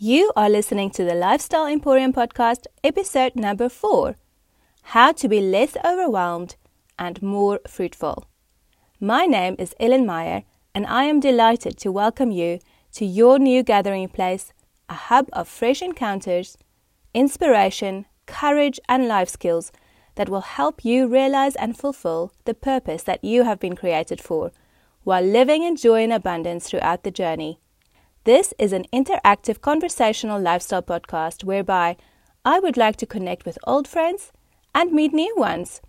You are listening to the Lifestyle Emporium podcast, episode number four How to be less overwhelmed and more fruitful. My name is Ellen Meyer, and I am delighted to welcome you to your new gathering place, a hub of fresh encounters, inspiration, courage, and life skills that will help you realize and fulfill the purpose that you have been created for while living in joy and abundance throughout the journey. This is an interactive conversational lifestyle podcast whereby I would like to connect with old friends and meet new ones.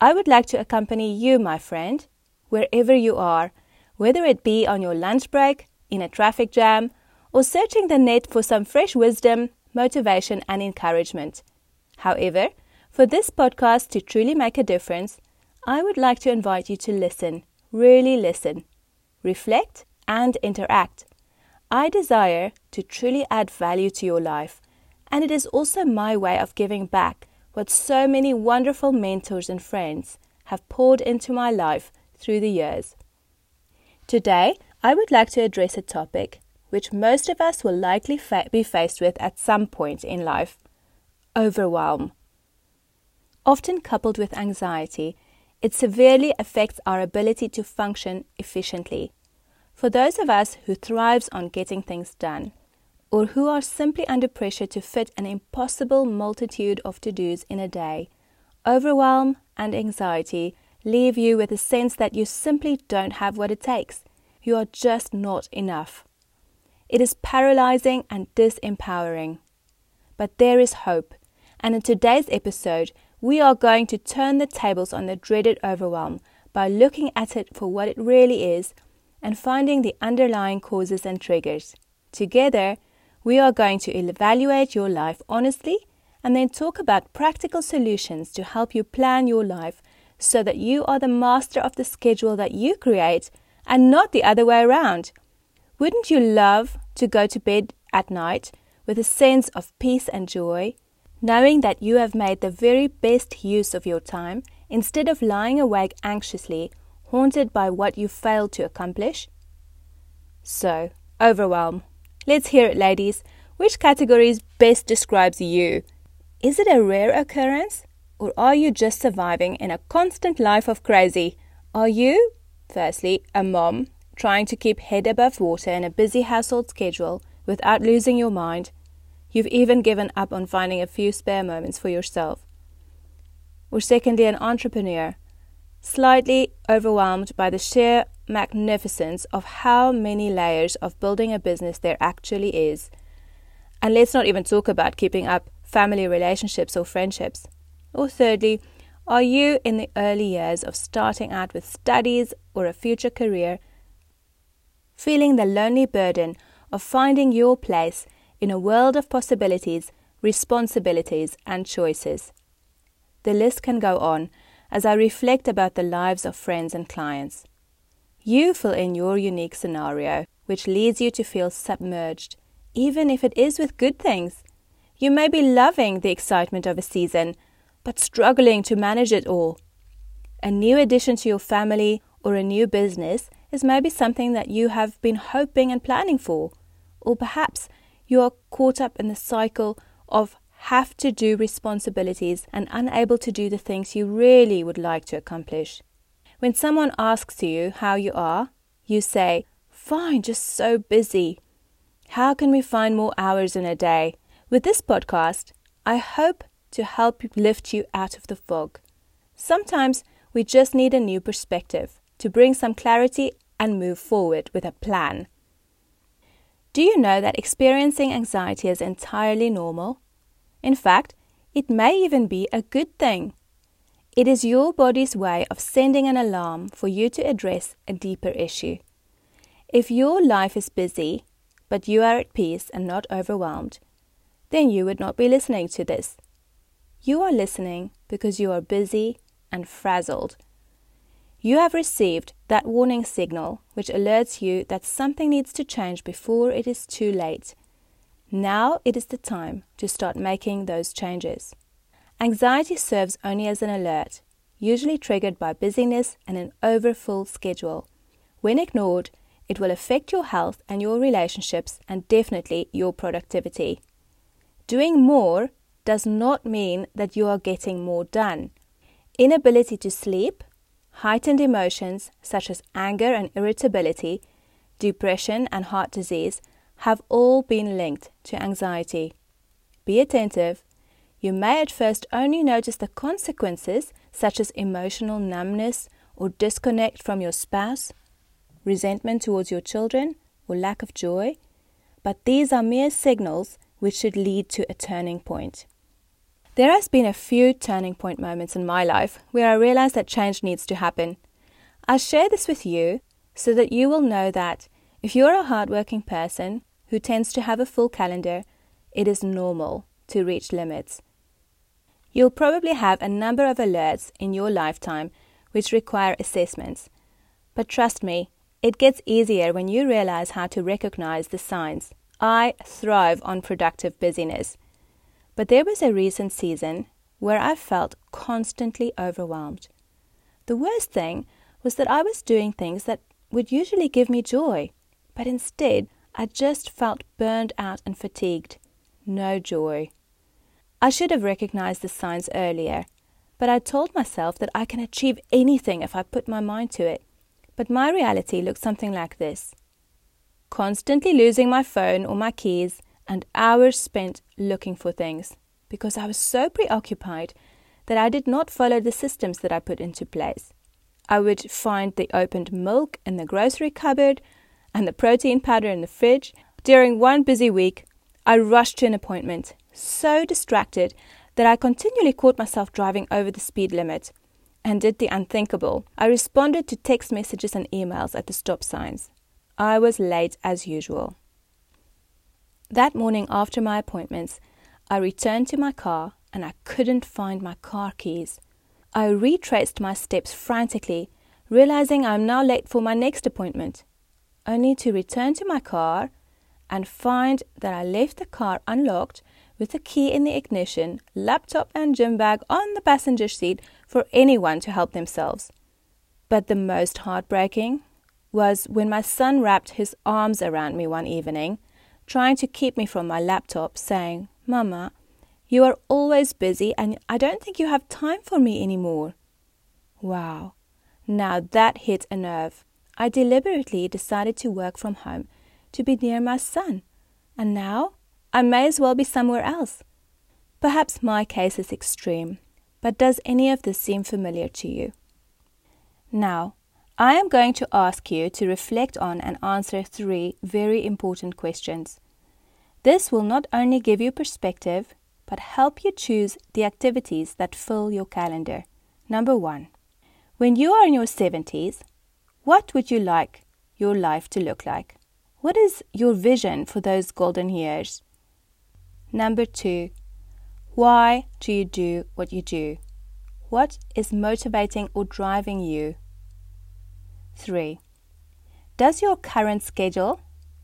I would like to accompany you, my friend, wherever you are, whether it be on your lunch break, in a traffic jam, or searching the net for some fresh wisdom, motivation, and encouragement. However, for this podcast to truly make a difference, I would like to invite you to listen, really listen, reflect, and interact. I desire to truly add value to your life, and it is also my way of giving back what so many wonderful mentors and friends have poured into my life through the years. Today, I would like to address a topic which most of us will likely fa- be faced with at some point in life overwhelm. Often coupled with anxiety, it severely affects our ability to function efficiently. For those of us who thrives on getting things done, or who are simply under pressure to fit an impossible multitude of to-dos in a day, overwhelm and anxiety leave you with a sense that you simply don't have what it takes. You are just not enough. It is paralyzing and disempowering. But there is hope, and in today's episode, we are going to turn the tables on the dreaded overwhelm by looking at it for what it really is and finding the underlying causes and triggers. Together, we are going to evaluate your life honestly and then talk about practical solutions to help you plan your life so that you are the master of the schedule that you create and not the other way around. Wouldn't you love to go to bed at night with a sense of peace and joy, knowing that you have made the very best use of your time instead of lying awake anxiously haunted by what you failed to accomplish? So, overwhelm. Let's hear it, ladies. Which categories best describes you? Is it a rare occurrence? Or are you just surviving in a constant life of crazy? Are you, firstly, a mom trying to keep head above water in a busy household schedule without losing your mind? You've even given up on finding a few spare moments for yourself. Or secondly, an entrepreneur slightly overwhelmed by the sheer magnificence of how many layers of building a business there actually is. And let's not even talk about keeping up family relationships or friendships. Or thirdly, are you in the early years of starting out with studies or a future career, feeling the lonely burden of finding your place in a world of possibilities, responsibilities, and choices? The list can go on as I reflect about the lives of friends and clients. You fill in your unique scenario, which leads you to feel submerged, even if it is with good things. You may be loving the excitement of a season, but struggling to manage it all. A new addition to your family or a new business is maybe something that you have been hoping and planning for, or perhaps you are caught up in the cycle of have to do responsibilities and unable to do the things you really would like to accomplish. When someone asks you how you are, you say, Fine, just so busy. How can we find more hours in a day? With this podcast, I hope to help lift you out of the fog. Sometimes we just need a new perspective to bring some clarity and move forward with a plan. Do you know that experiencing anxiety is entirely normal? In fact, it may even be a good thing. It is your body's way of sending an alarm for you to address a deeper issue. If your life is busy, but you are at peace and not overwhelmed, then you would not be listening to this. You are listening because you are busy and frazzled. You have received that warning signal which alerts you that something needs to change before it is too late now it is the time to start making those changes. Anxiety serves only as an alert, usually triggered by busyness and an overfull schedule. When ignored, It will affect your health and your relationships and definitely your productivity. Doing more does not mean that you are getting more done. Inability to sleep, heightened emotions such as anger and irritability, depression and heart disease have all been linked to anxiety. Be attentive. You may at first only notice the consequences, such as emotional numbness or disconnect from your spouse, resentment towards your children, or lack of joy, but these are mere signals which should lead to a turning point. There has been a few turning point moments in my life where I realized that change needs to happen. I share this with you so that you will know that if you're a hardworking person who tends to have a full calendar, it is normal to reach limits. You'll probably have a number of alerts in your lifetime which require assessments. But trust me, it gets easier when you realize how to recognize the signs. I thrive on productive busyness. But there was a recent season where I felt constantly overwhelmed. The worst thing was that I was doing things that would usually give me joy, but instead I just felt burned out and fatigued. No joy. I should have recognized the signs earlier, but I told myself that I can achieve anything if I put my mind to it. But my reality looked something like this constantly losing my phone or my keys, and hours spent looking for things because I was so preoccupied that I did not follow the systems that I put into place. I would find the opened milk in the grocery cupboard and the protein powder in the fridge. During one busy week, I rushed to an appointment, so distracted that I continually caught myself driving over the speed limit and did the unthinkable. I responded to text messages and emails at the stop signs. I was late as usual. That morning after my appointments, I returned to my car and I couldn't find my car keys. I retraced my steps frantically, realizing I'm now late for my next appointment, only to return to my car and find that I left the car unlocked with the key in the ignition, laptop and gym bag on the passenger seat for anyone to help themselves. But the most heartbreaking was when my son wrapped his arms around me one evening, trying to keep me from my laptop, saying, Mama, you are always busy and I don't think you have time for me anymore. Wow. Now that hit a nerve. I deliberately decided to work from home to be near my son, and now I may as well be somewhere else. Perhaps my case is extreme, but does any of this seem familiar to you? Now, I am going to ask you to reflect on and answer three very important questions. This will not only give you perspective, but help you choose the activities that fill your calendar. Number one, when you are in your 70s, what would you like your life to look like? What is your vision for those golden years? Number two, why do you do what you do? What is motivating or driving you? 3. Does your current schedule,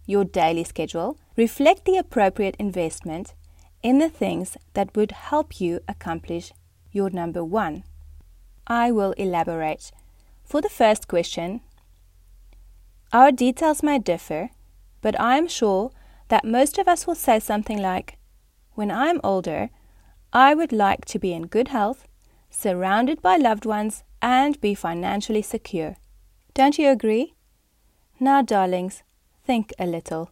your daily schedule, reflect the appropriate investment in the things that would help you accomplish your number one? I will elaborate. For the first question, our details may differ, but I am sure that most of us will say something like, When I'm older, I would like to be in good health, surrounded by loved ones, and be financially secure. Don't you agree? Now, darlings, think a little.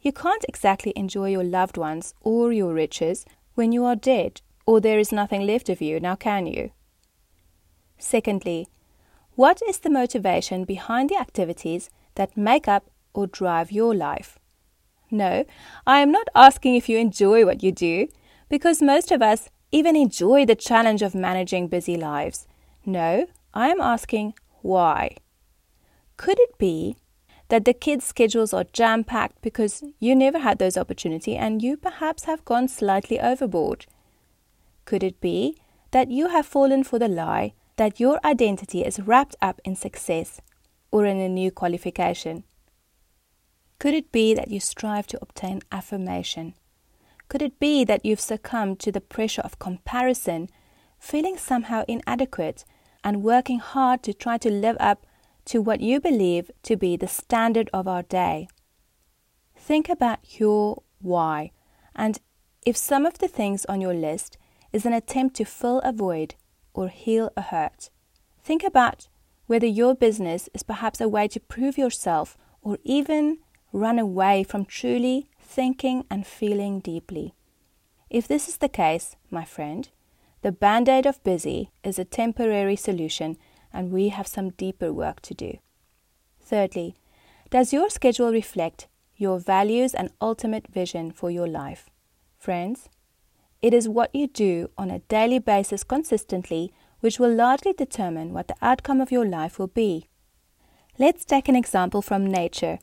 You can't exactly enjoy your loved ones or your riches when you are dead or there is nothing left of you, now can you? Secondly, what is the motivation behind the activities that make up or drive your life? No, I am not asking if you enjoy what you do, because most of us even enjoy the challenge of managing busy lives. No, I am asking why. Could it be that the kids' schedules are jam packed because you never had those opportunities and you perhaps have gone slightly overboard? Could it be that you have fallen for the lie that your identity is wrapped up in success or in a new qualification? Could it be that you strive to obtain affirmation? Could it be that you've succumbed to the pressure of comparison, feeling somehow inadequate, and working hard to try to live up to what you believe to be the standard of our day. Think about your why and if some of the things on your list is an attempt to fill a void or heal a hurt. Think about whether your business is perhaps a way to prove yourself or even run away from truly thinking and feeling deeply. If this is the case, my friend, the band aid of busy is a temporary solution and we have some deeper work to do. Thirdly, does your schedule reflect your values and ultimate vision for your life? Friends, it is what you do on a daily basis consistently which will largely determine what the outcome of your life will be. Let's take an example from nature.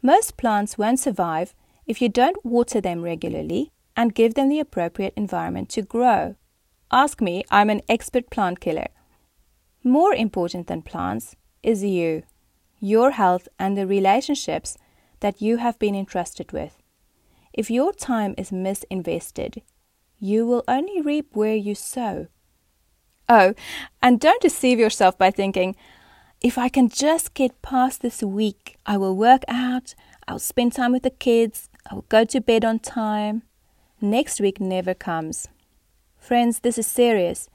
Most plants won't survive if you don't water them regularly and give them the appropriate environment to grow. Ask me, I'm an expert plant killer. More important than plants is you, your health, and the relationships that you have been entrusted with. If your time is misinvested, you will only reap where you sow. Oh, and don't deceive yourself by thinking, if I can just get past this week, I will work out, I'll spend time with the kids, I'll go to bed on time. Next week never comes. Friends, this is serious.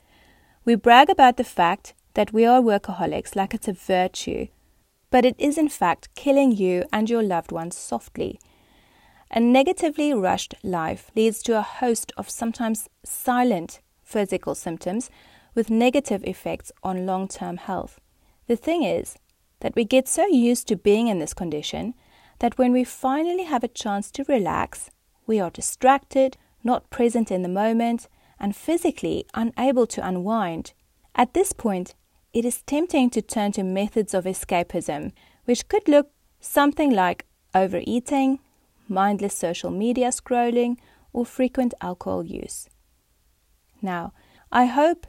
We brag about the fact that we are workaholics like it's a virtue, but it is in fact killing you and your loved ones softly a negatively rushed life leads to a host of sometimes silent physical symptoms with negative effects on long term health. The thing is that we get so used to being in this condition that when we finally have a chance to relax, we are distracted, not present in the moment, and physically unable to unwind. At this point, it is tempting to turn to methods of escapism, which could look something like overeating, mindless social media scrolling, or frequent alcohol use. Now, I hope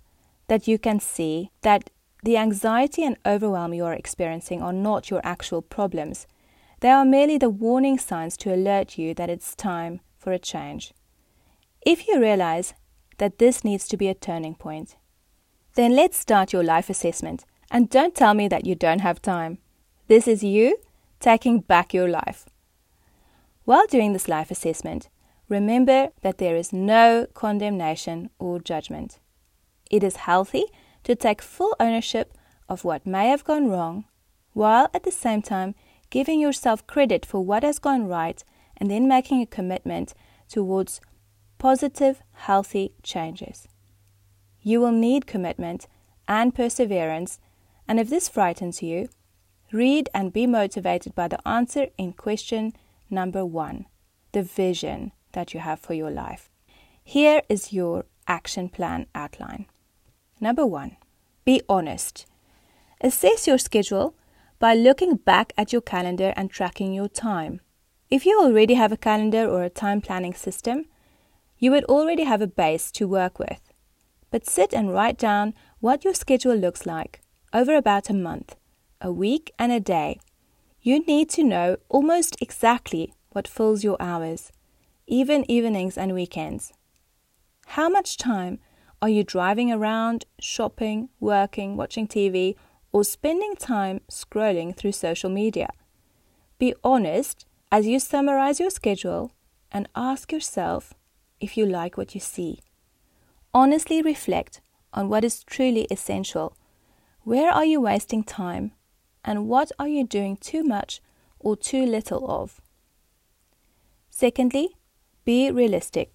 that you can see that the anxiety and overwhelm you are experiencing are not your actual problems. They are merely the warning signs to alert you that it's time for a change. If you realize that this needs to be a turning point, then let's start your life assessment and don't tell me that you don't have time. This is you taking back your life. While doing this life assessment, remember that there is no condemnation or judgment. It is healthy to take full ownership of what may have gone wrong, while at the same time giving yourself credit for what has gone right and then making a commitment towards positive, healthy changes. You will need commitment and perseverance, and if this frightens you, read and be motivated by the answer in question Number one, the vision that you have for your life. Here is your action plan outline. Number one, be honest. Assess your schedule by looking back at your calendar and tracking your time. If you already have a calendar or a time planning system, you would already have a base to work with. But sit and write down what your schedule looks like over about a month, a week, and a day you need to know almost exactly what fills your hours, even evenings and weekends. How much time are you driving around, shopping, working, watching TV, or spending time scrolling through social media? Be honest as you summarize your schedule and ask yourself if you like what you see. Honestly reflect on what is truly essential. Where are you wasting time and what are you doing too much or too little of? Secondly, be realistic.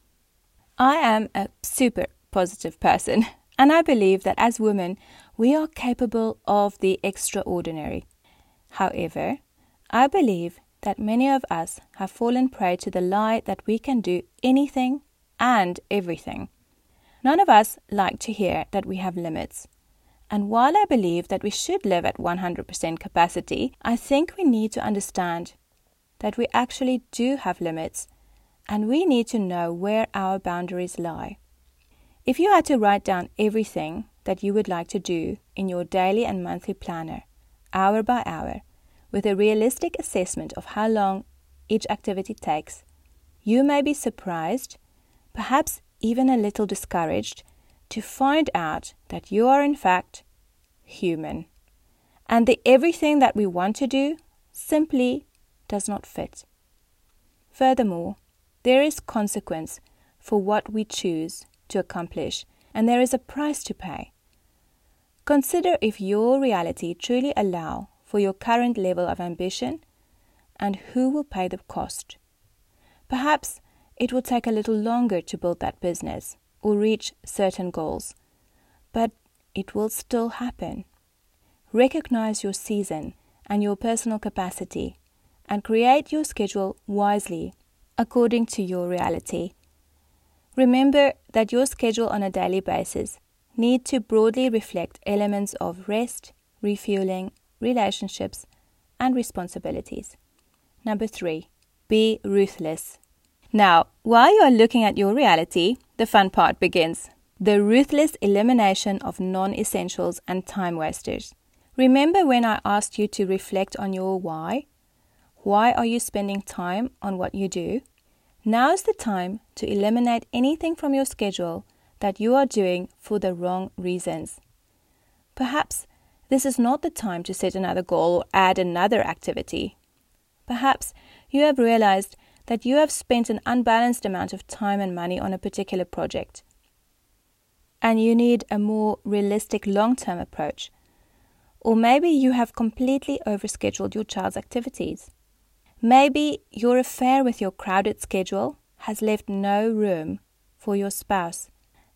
I am a super positive person, and I believe that as women, we are capable of the extraordinary. However, I believe that many of us have fallen prey to the lie that we can do anything and everything. None of us like to hear that we have limits. And while I believe that we should live at 100% capacity, I think we need to understand that we actually do have limits and we need to know where our boundaries lie. If you had to write down everything that you would like to do in your daily and monthly planner, hour by hour, with a realistic assessment of how long each activity takes, you may be surprised, perhaps even a little discouraged, to find out that you are in fact human. and the everything that we want to do simply does not fit. Furthermore, there is consequence for what we choose to accomplish, and there is a price to pay. Consider if your reality truly allow for your current level of ambition and who will pay the cost. Perhaps it will take a little longer to build that business or reach certain goals, but it will still happen. Recognize your season and your personal capacity and create your schedule wisely according to your reality. Remember that your schedule on a daily basis need to broadly reflect elements of rest, refueling, relationships, and responsibilities. Number three, be ruthless. Now, while you are looking at your reality, the fun part begins the ruthless elimination of non essentials and time wasters. Remember when I asked you to reflect on your why? Why are you spending time on what you do? Now is the time to eliminate anything from your schedule that you are doing for the wrong reasons. Perhaps this is not the time to set another goal or add another activity. Perhaps you have realized that you have spent an unbalanced amount of time and money on a particular project. And you need a more realistic long term approach. Or maybe you have completely overscheduled your child's activities. Maybe your affair with your crowded schedule has left no room for your spouse.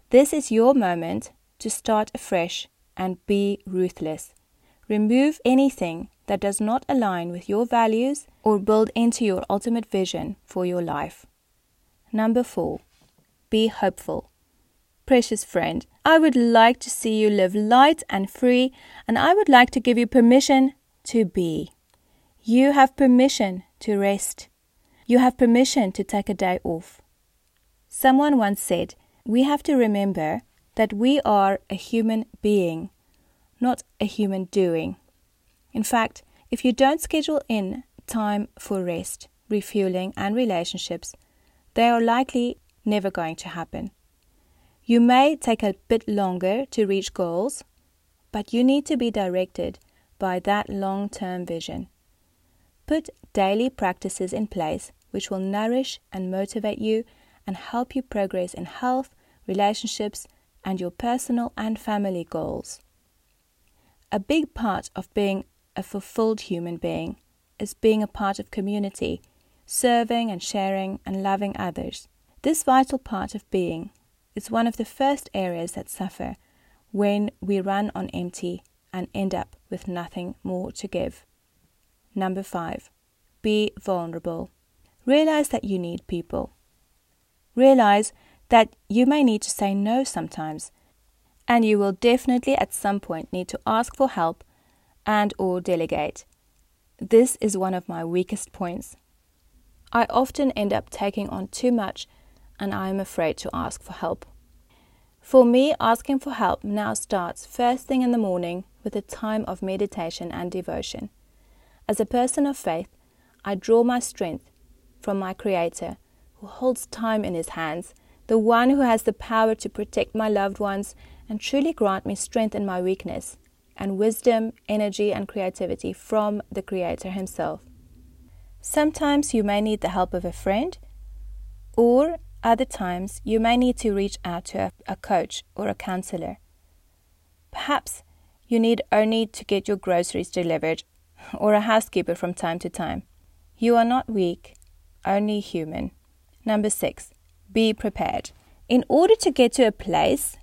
This is your moment to start afresh and be ruthless. Remove anything that does not align with your values or build into your ultimate vision for your life. Number four, be hopeful. Precious friend, I would like to see you live light and free, and I would like to give you permission to be. You have permission to rest. You have permission to take a day off. Someone once said, we have to remember that we are a human being, not a human doing. In fact, if you don't schedule in time for rest, refueling, and relationships, they are likely never going to happen. You may take a bit longer to reach goals, but you need to be directed by that long term vision. Put daily practices in place which will nourish and motivate you and help you progress in health, relationships, and your personal and family goals. A big part of being a fulfilled human being is being a part of community, serving and sharing and loving others. This vital part of being is one of the first areas that suffer when we run on empty and end up with nothing more to give. Number five, be vulnerable. Realize that you need people. Realize that you may need to say no sometimes, and you will definitely at some point need to ask for help and or delegate. This is one of my weakest points. I often end up taking on too much and I am afraid to ask for help. For me, asking for help now starts first thing in the morning with a time of meditation and devotion. As a person of faith, I draw my strength from my Creator, who holds time in His hands the one who has the power to protect my loved ones and truly grant me strength in my weakness, and wisdom, energy, and creativity from the Creator Himself. Sometimes you may need the help of a friend, or other times you may need to reach out to a, a coach or a counselor. Perhaps you need only to get your groceries delivered or a housekeeper from time to time. You are not weak, only human. Number six, be prepared. In order to get to a place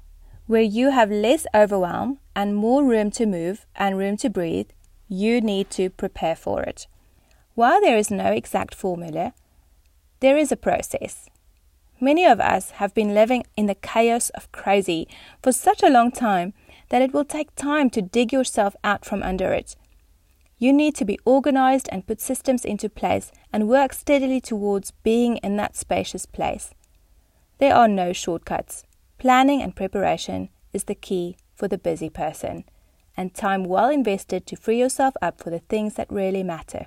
where you have less overwhelm and more room to move and room to breathe, you need to prepare for it. While there is no exact formula, there is a process. Many of us have been living in the chaos of crazy for such a long time that it will take time to dig yourself out from under it. You need to be organized and put systems into place and work steadily towards being in that spacious place. There are no shortcuts. Planning and preparation is the key for the busy person, and time well invested to free yourself up for the things that really matter.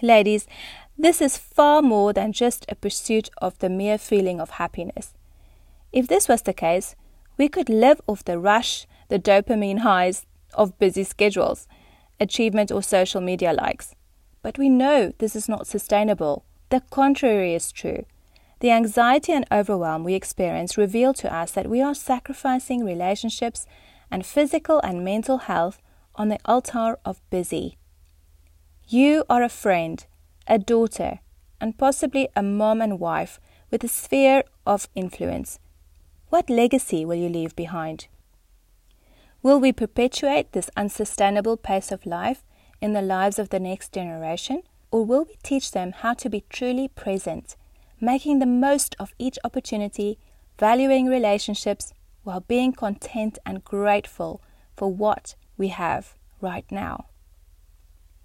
Ladies, this is far more than just a pursuit of the mere feeling of happiness. If this was the case, we could live off the rush, the dopamine highs of busy schedules, achievement, or social media likes. But we know this is not sustainable. The contrary is true. The anxiety and overwhelm we experience reveal to us that we are sacrificing relationships and physical and mental health on the altar of busy. You are a friend, a daughter, and possibly a mom and wife with a sphere of influence. What legacy will you leave behind? Will we perpetuate this unsustainable pace of life in the lives of the next generation, or will we teach them how to be truly present, making the most of each opportunity, valuing relationships while being content and grateful for what we have right now?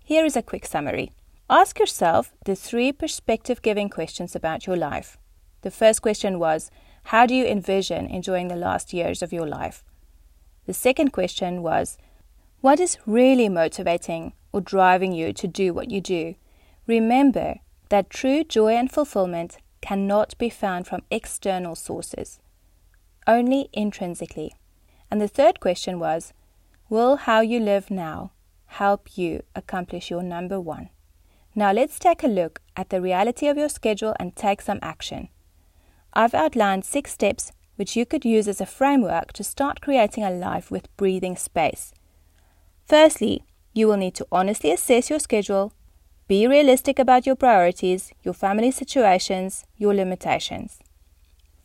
Here is a quick summary. Ask yourself the three perspective giving questions about your life. The first question was How do you envision enjoying the last years of your life? The second question was What is really motivating or driving you to do what you do? Remember that true joy and fulfillment cannot be found from external sources, only intrinsically. And the third question was Will how you live now help you accomplish your number one? Now let's take a look at the reality of your schedule and take some action. I've outlined six steps which you could use as a framework to start creating a life with breathing space. Firstly, you will need to honestly assess your schedule, be realistic about your priorities, your family situations, your limitations.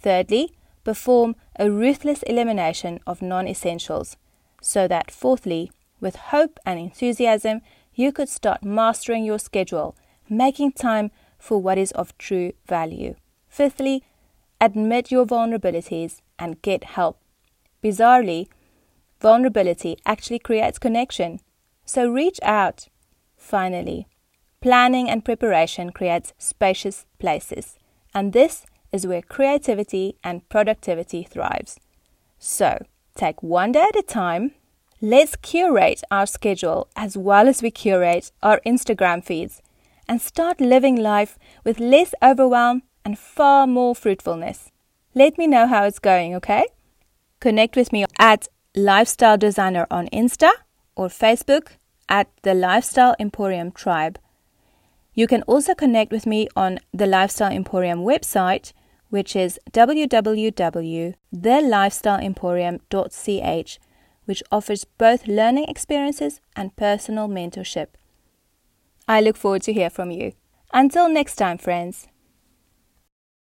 Thirdly, perform a ruthless elimination of non essentials, so that, fourthly, with hope and enthusiasm, you could start mastering your schedule, making time for what is of true value. Fifthly, admit your vulnerabilities, and get help. Bizarrely, vulnerability actually creates connection, so reach out. Finally, planning and preparation creates spacious places, and this is where creativity and productivity thrives. So, take one day at a time. Let's curate our schedule as well as we curate our Instagram feeds and start living life with less overwhelm and far more fruitfulness. Let me know how it's going, okay? Connect with me at Lifestyle Designer on Insta or Facebook at the Lifestyle Emporium Tribe. You can also connect with me on the Lifestyle Emporium website, which is www.thelifestyleemporium.ch, which offers both learning experiences and personal mentorship. I look forward to hear from you. Until next time, friends.